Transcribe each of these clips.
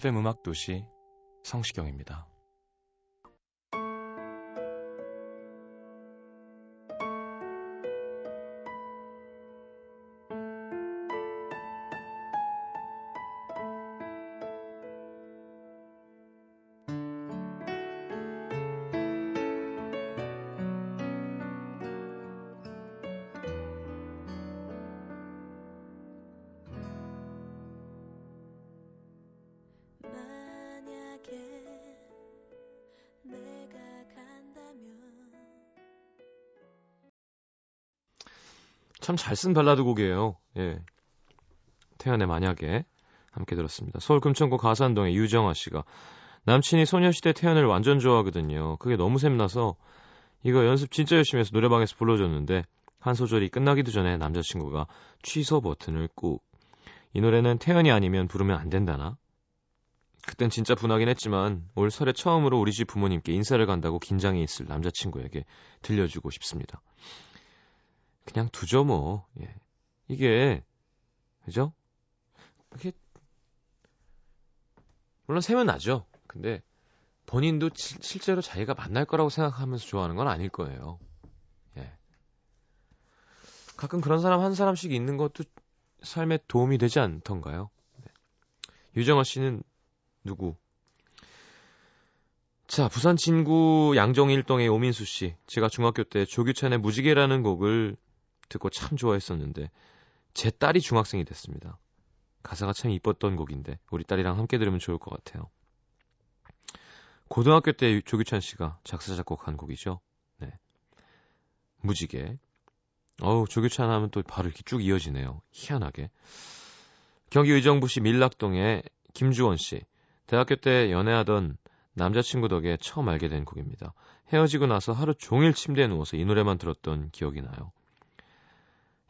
FM 음악 도시 성시경입니다. 참 잘 쓴 발라드 곡이에요. 예. 태연의 만약에 함께 들었습니다. 서울 금천구 가산동의 유정아 씨가 남친이 소녀시대 태연을 완전 좋아하거든요. 그게 너무 샘나서 이거 연습 진짜 열심히 해서 노래방에서 불러줬는데 한 소절이 끝나기도 전에 남자친구가 취소 버튼을 꾹. 이 노래는 태연이 아니면 부르면 안 된다나? 그땐 진짜 분하긴 했지만 올 설에 처음으로 우리 집 부모님께 인사를 간다고 긴장해 있을 남자친구에게 들려주고 싶습니다. 그냥 두죠 뭐. 예. 이게 그죠? 이게 물론 세면 나죠. 근데 본인도 치, 실제로 자기가 만날 거라고 생각하면서 좋아하는 건 아닐 거예요. 예. 가끔 그런 사람 한 사람씩 있는 것도 삶에 도움이 되지 않던가요? 네. 유정아 씨는 누구? 자, 부산 진구 양정일동의 오민수 씨. 제가 중학교 때 조규찬의 무지개라는 곡을 듣고 참 좋아했었는데 제 딸이 중학생이 됐습니다. 가사가 참 이뻤던 곡인데 우리 딸이랑 함께 들으면 좋을 것 같아요. 고등학교 때 조규찬 씨가 작사 작곡한 곡이죠. 네. 무지개. 어우, 조규찬 하면 또 바로 이렇게 쭉 이어지네요. 희한하게. 경기 의정부시 밀락동의 김주원 씨. 대학교 때 연애하던 남자친구 덕에 처음 알게 된 곡입니다. 헤어지고 나서 하루 종일 침대에 누워서 이 노래만 들었던 기억이 나요.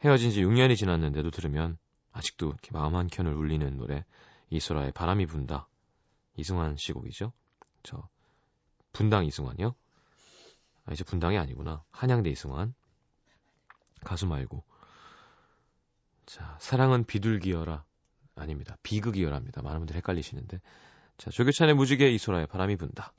헤어진 지 6년이 지났는데도 들으면 아직도 이렇게 마음 한켠을 울리는 노래 이소라의 바람이 분다. 이승환 씨 곡이죠. 저 분당 이승환이요? 아 이제 분당이 아니구나. 한양대 이승환. 가수 말고. 자, 사랑은 비둘기여라. 아닙니다. 비극이여라입니다. 많은 분들 헷갈리시는데. 자, 조교찬의 무지개 이소라의 바람이 분다.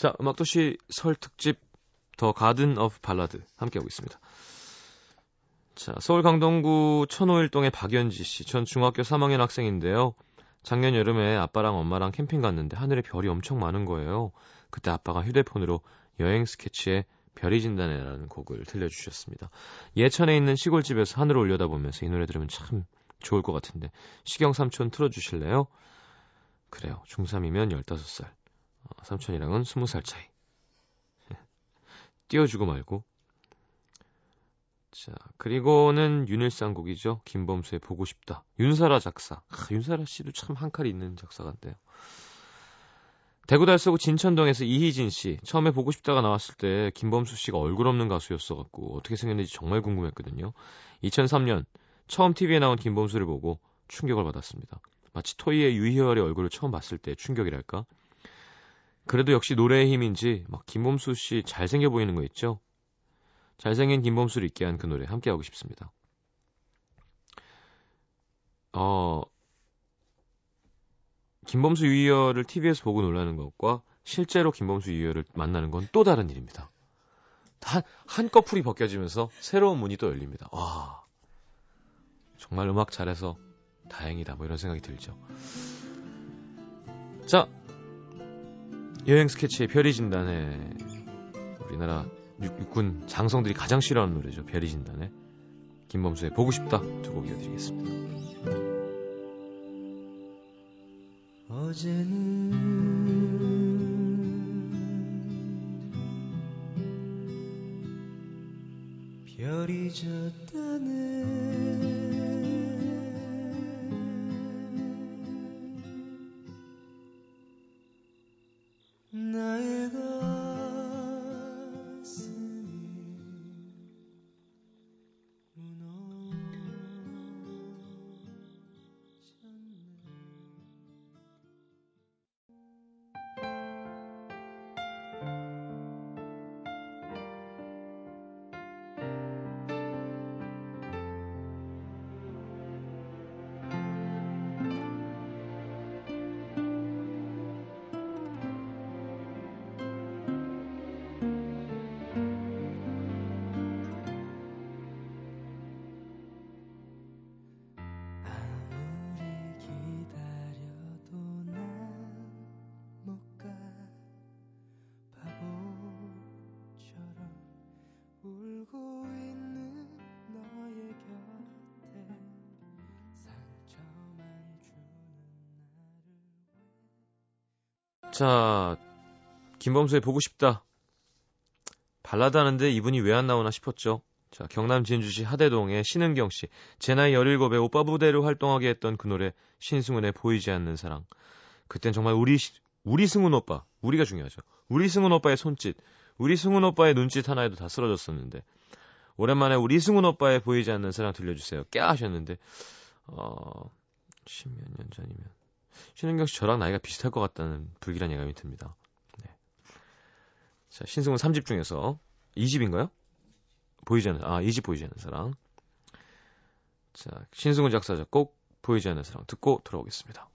자, 음악도시 설 특집 The Garden Of Ballad 함께하고 있습니다. 자, 서울 강동구 천호일동의 박연지 씨. 전 중학교 3학년 학생인데요. 작년 여름에 아빠랑 엄마랑 캠핑 갔는데 하늘에 별이 엄청 많은 거예요. 그때 아빠가 휴대폰으로 여행 스케치에 별이 진다네라는 곡을 들려주셨습니다. 예천에 있는 시골집에서 하늘을 올려다보면서 이 노래 들으면 참 좋을 것 같은데 시경 삼촌 틀어주실래요? 그래요. 중3이면 15살. 어, 삼촌이랑은 20살 차이. 띄워주고 말고. 자, 그리고는 윤일상 곡이죠. 김범수의 보고 싶다. 윤사라 작사. 아, 윤사라 씨도 참 한 칼이 있는 작사 같네요. 대구 달서구 진천동에서 이희진 씨. 처음에 보고 싶다가 나왔을 때 김범수 씨가 얼굴 없는 가수였어 갖고 어떻게 생겼는지 정말 궁금했거든요. 2003년 처음 TV에 나온 김범수를 보고 충격을 받았습니다. 마치 토이의 유희열의 얼굴을 처음 봤을 때 충격이랄까? 그래도 역시 노래의 힘인지 막 김범수 씨 잘생겨 보이는 거 있죠? 잘생긴 김범수를 있게 한 그 노래 함께 하고 싶습니다. 어, 김범수 유희열을 TV에서 보고 놀라는 것과 실제로 김범수 유희열을 만나는 건 또 다른 일입니다. 한, 한꺼풀이 벗겨지면서 새로운 문이 또 열립니다. 와, 정말 음악 잘해서 다행이다. 뭐 이런 생각이 들죠. 자, 여행 스케치의 별이 진단에 우리나라 육, 군 장성들이 가장 싫어하는 노래죠. 별이 진단에 김범수의 보고 싶다 두 곡 이어드리겠습니다. 어제는 별이 졌다네 자, 김범수의 보고 싶다. 발라드 하는데 이분이 왜 안 나오나 싶었죠. 자, 경남 진주시 하대동의 신은경 씨. 제 나이 17에 오빠 부대로 활동하게 했던 그 노래 신승훈의 보이지 않는 사랑. 그땐 정말 우리 시- 우리 승훈 오빠, 우리가 중요하죠. 우리 승훈 오빠의 손짓, 우리 승훈 오빠의 눈짓 하나에도 다 쓰러졌었는데 오랜만에 우리 승훈 오빠의 보이지 않는 사랑 들려주세요. 깨 하셨는데 어, 십몇 년 전이면 신은경 씨 저랑 나이가 비슷할 것 같다는 불길한 예감이 듭니다. 네. 자, 신승훈 3집 중에서 2집인가요? 보이지 않는, 아, 2집 보이지 않는 사랑. 자, 신승훈 작사 작곡, 보이지 않는 사랑 듣고 돌아오겠습니다.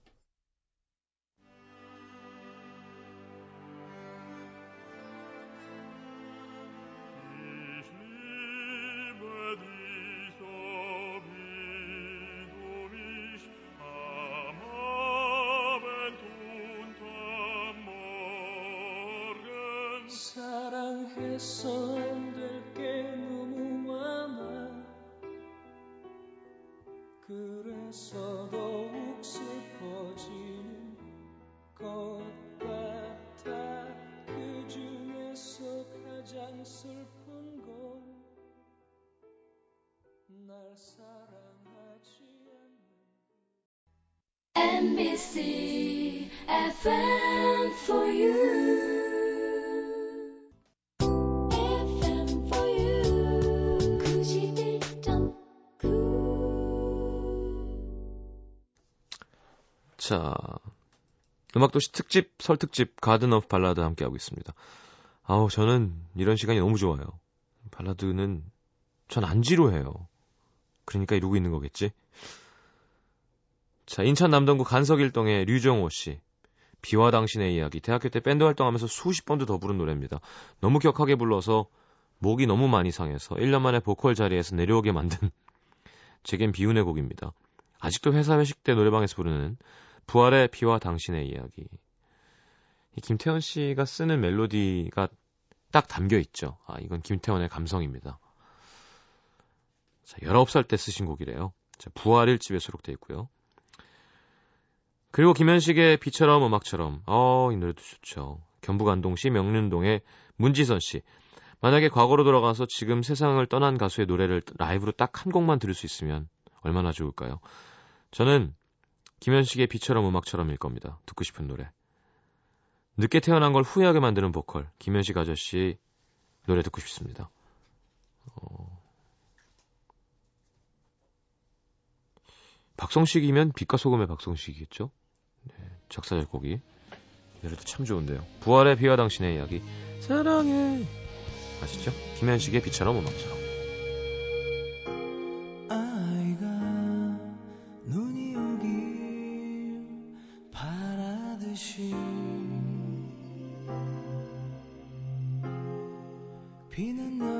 해서 안될게 너무 많아 그래서 더욱 슬퍼지는 것 같아 그 중에서 가장 슬픈 건 날 사랑하지 않는 NBC FM for you. 자, 음악도시 특집, 설 특집, Garden Of Ballad 함께하고 있습니다. 아우, 저는 이런 시간이 너무 좋아요. 발라드는 전 안 지루해요. 그러니까 이러고 있는 거겠지? 자, 인천 남동구 간석일동의 류정호 씨. 비와 당신의 이야기. 대학교 때 밴드 활동하면서 수십 번도 더 부른 노래입니다. 너무 격하게 불러서 목이 너무 많이 상해서 1년 만에 보컬 자리에서 내려오게 만든 제겐 비운의 곡입니다. 아직도 회사 회식 때 노래방에서 부르는 부활의 비와 당신의 이야기. 이 김태원 씨가 쓰는 멜로디가 딱 담겨 있죠. 아, 이건 김태원의 감성입니다. 자, 19살 때 쓰신 곡이래요. 자, 부활 1집에 수록되어 있고요. 그리고 김현식의 비처럼 음악처럼 어, 이 노래도 좋죠. 경북 안동시 명륜동의 문지선 씨. 만약에 과거로 돌아가서 지금 세상을 떠난 가수의 노래를 라이브로 딱 한 곡만 들을 수 있으면 얼마나 좋을까요? 저는 김현식의 비처럼 음악처럼일 겁니다. 듣고 싶은 노래. 늦게 태어난 걸 후회하게 만드는 보컬 김현식 아저씨 노래 듣고 싶습니다. 어... 박성식이면 빛과 소금의 박성식이겠죠? 네, 작사 작곡이 노래도 참 좋은데요. 부활의 비와 당신의 이야기 사랑해 아시죠? 김현식의 비처럼 음악처럼 비는 너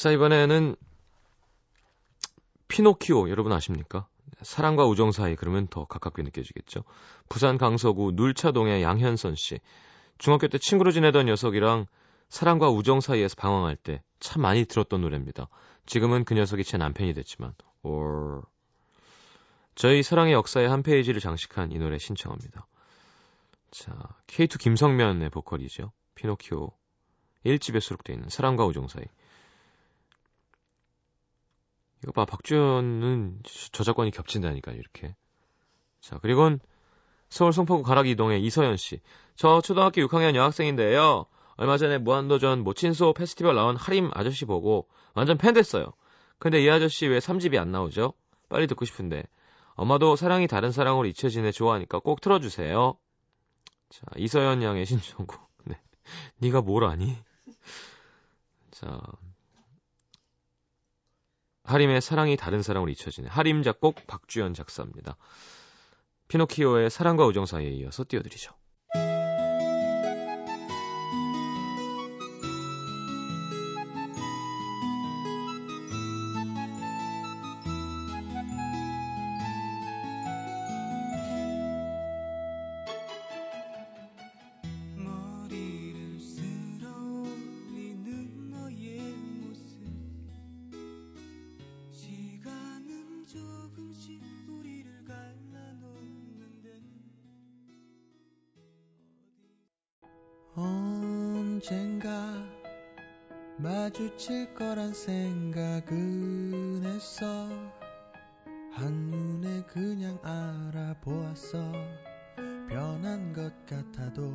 자 이번에는 피노키오 여러분 아십니까? 사랑과 우정 사이 그러면 더 가깝게 느껴지겠죠. 부산 강서구 눌차동의 양현선 씨. 중학교 때 친구로 지내던 녀석이랑 사랑과 우정 사이에서 방황할 때 참 많이 들었던 노래입니다. 지금은 그 녀석이 제 남편이 됐지만 or 저희 사랑의 역사의 한 페이지를 장식한 이 노래 신청합니다. 자, K2 김성면의 보컬이죠. 피노키오 1집에 수록되어 있는 사랑과 우정 사이. 이거 봐, 박주현은 저작권이 겹친다니까, 이렇게. 자, 그리고는 서울 송파구 가락이 이동의 이서연 씨. 저 초등학교 6학년 여학생인데요. 얼마 전에 무한도전 모친소 페스티벌 나온 하림 아저씨 보고 완전 팬 됐어요. 근데 이 아저씨 왜 3집이 안 나오죠? 빨리 듣고 싶은데. 엄마도 사랑이 다른 사랑으로 잊혀지네 좋아하니까 꼭 틀어주세요. 자, 이서연 양의 신청곡. 네. 네가 뭘 아니? 자, 하림의 사랑이 다른 사랑으로 잊혀지네. 하림 작곡 박주연 작사입니다. 피노키오의 사랑과 우정 사이에 이어서 띄워드리죠. 언젠가 마주칠 거란 생각은 했어. 한눈에 그냥 알아보았어. 변한 것 같아도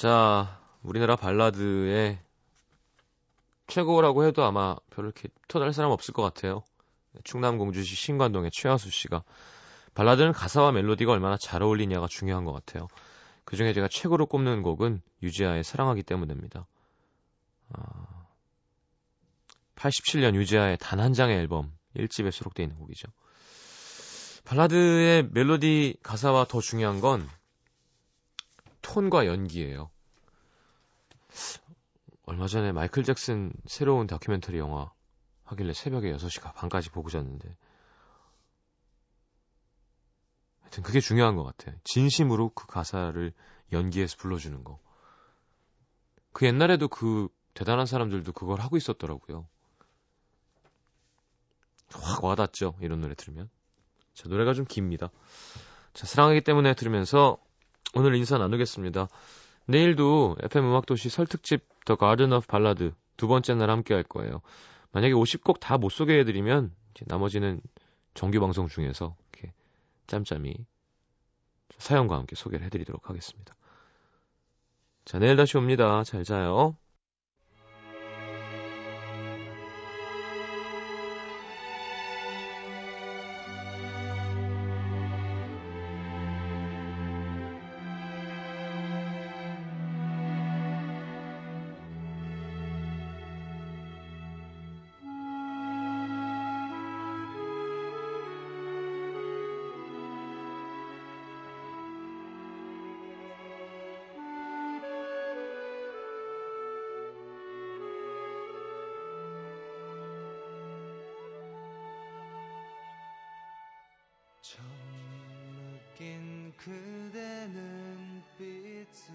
자, 우리나라 발라드의 최고라고 해도 아마 별로 이렇게 토달 사람 없을 것 같아요. 충남 공주시 신관동의 최하수 씨가 발라드는 가사와 멜로디가 얼마나 잘 어울리냐가 중요한 것 같아요. 그 중에 제가 최고로 꼽는 곡은 유지아의 사랑하기 때문입니다. 아, 87년 유지아의 단 한 장의 앨범 1집에 수록되어 있는 곡이죠. 발라드의 멜로디 가사와 더 중요한 건 톤과 연기예요. 얼마 전에 마이클 잭슨 새로운 다큐멘터리 영화 하길래 새벽에 6시 반까지 보고 잤는데 하여튼 그게 중요한 것 같아요. 진심으로 그 가사를 연기해서 불러주는 거. 그 옛날에도 그 대단한 사람들도 그걸 하고 있었더라고요. 확 와닿죠. 이런 노래 들으면. 자, 노래가 좀 깁니다. 자, 사랑하기 때문에 들으면서 오늘 인사 나누겠습니다. 내일도 FM 음악도시 설특집 The Garden Of Ballad 두 번째 날 함께 할 거예요. 만약에 50곡 다 못 소개해드리면 나머지는 정규 방송 중에서 이렇게 짬짬이 사연과 함께 소개를 해드리도록 하겠습니다. 자, 내일 다시 옵니다. 잘 자요. 낀 그대 눈빛은